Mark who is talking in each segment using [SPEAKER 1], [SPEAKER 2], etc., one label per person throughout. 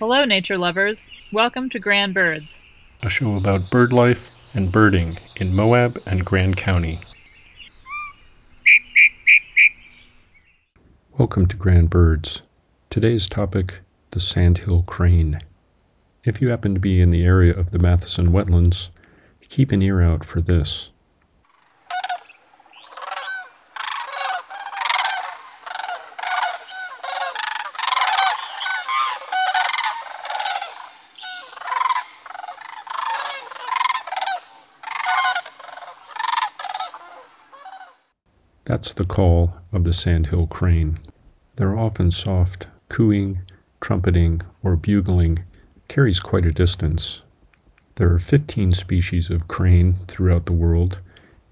[SPEAKER 1] Hello, nature lovers. Welcome to Grand Birds.
[SPEAKER 2] a show about bird life and birding in Moab and Grand County. Welcome to Grand Birds. Today's topic the sandhill crane. If you happen to be in the area of the Matheson wetlands, keep an ear out for this. That's the call of the sandhill crane. Their often soft cooing, trumpeting, or bugling carries quite a distance. There are 15 species of crane throughout the world,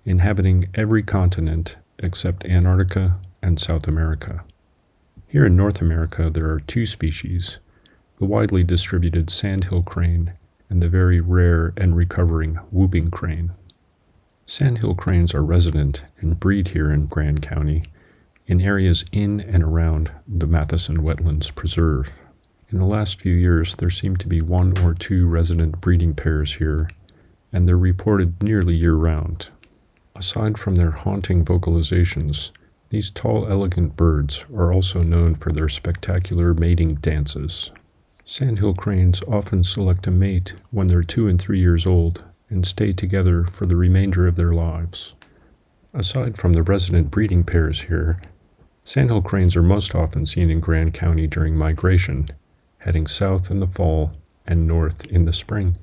[SPEAKER 2] inhabiting every continent except Antarctica and South America. Here in North America, there are two species the widely distributed sandhill crane and the very rare and recovering whooping crane. Sandhill cranes are resident and breed here in Grand County in areas in and around the Matheson Wetlands Preserve. In the last few years, there seem to be one or two resident breeding pairs here, and they're reported nearly year round. Aside from their haunting vocalizations, these tall, elegant birds are also known for their spectacular mating dances. Sandhill cranes often select a mate when they're two and three years old and stay together for the remainder of their lives. Aside from the resident breeding pairs here, sandhill cranes are most often seen in Grand County during migration, heading south in the fall and north in the spring.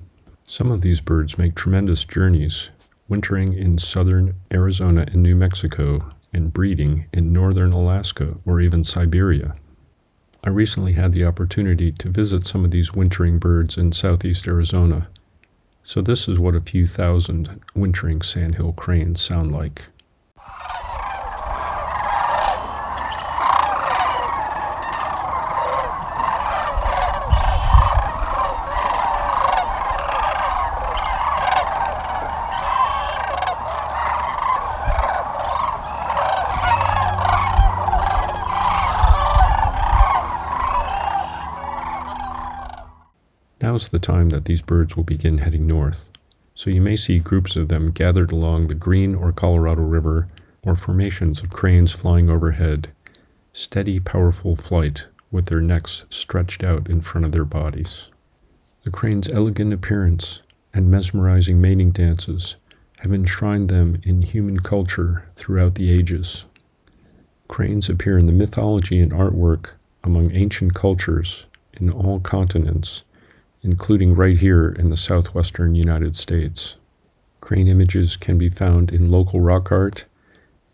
[SPEAKER 2] Some of these birds make tremendous journeys, wintering in southern Arizona and New Mexico and breeding in northern Alaska or even Siberia. I recently had the opportunity to visit some of these wintering birds in southeast Arizona, so this is what a few thousand wintering sandhill cranes sound like. Now's the time that these birds will begin heading north, so you may see groups of them gathered along the Green or Colorado River or formations of cranes flying overhead, steady, powerful flight with their necks stretched out in front of their bodies. The crane's elegant appearance and mesmerizing mating dances have enshrined them in human culture throughout the ages. Cranes appear in the mythology and artwork among ancient cultures in all continents including right here in the southwestern United States. Crane images can be found in local rock art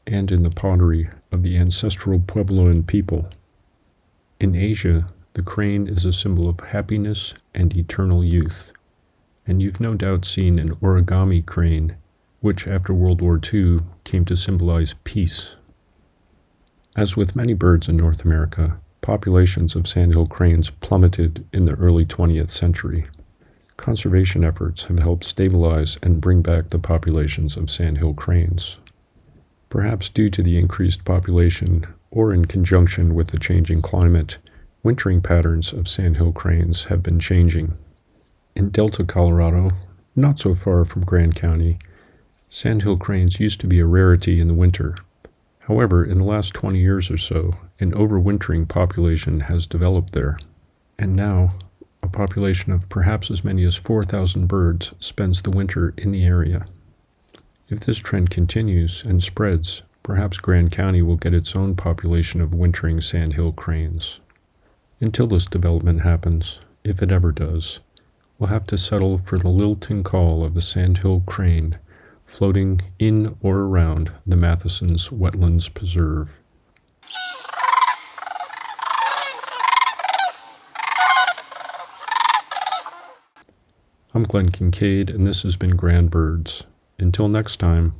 [SPEAKER 2] and in the pottery of the ancestral Puebloan people. In Asia, the crane is a symbol of happiness and eternal youth, and you've no doubt seen an origami crane, which after World War II came to symbolize peace. As with many birds in North America, populations of sandhill cranes plummeted in the early 20th century. Conservation efforts have helped stabilize and bring back the populations of sandhill cranes. Perhaps due to the increased population or in conjunction with the changing climate, wintering patterns of sandhill cranes have been changing. In Delta, Colorado, not so far from Grand County, sandhill cranes used to be a rarity in the winter. However, in the last 20 years or so, an overwintering population has developed there. And now, a population of perhaps as many as 4,000 birds spends the winter in the area. If this trend continues and spreads, perhaps Grand County will get its own population of wintering sandhill cranes. Until this development happens, if it ever does, we'll have to settle for the lilting call of the sandhill crane floating in or around the Matheson's Wetlands Preserve. I'm Glenn Kincaid, and this has been Grand Birds. Until next time.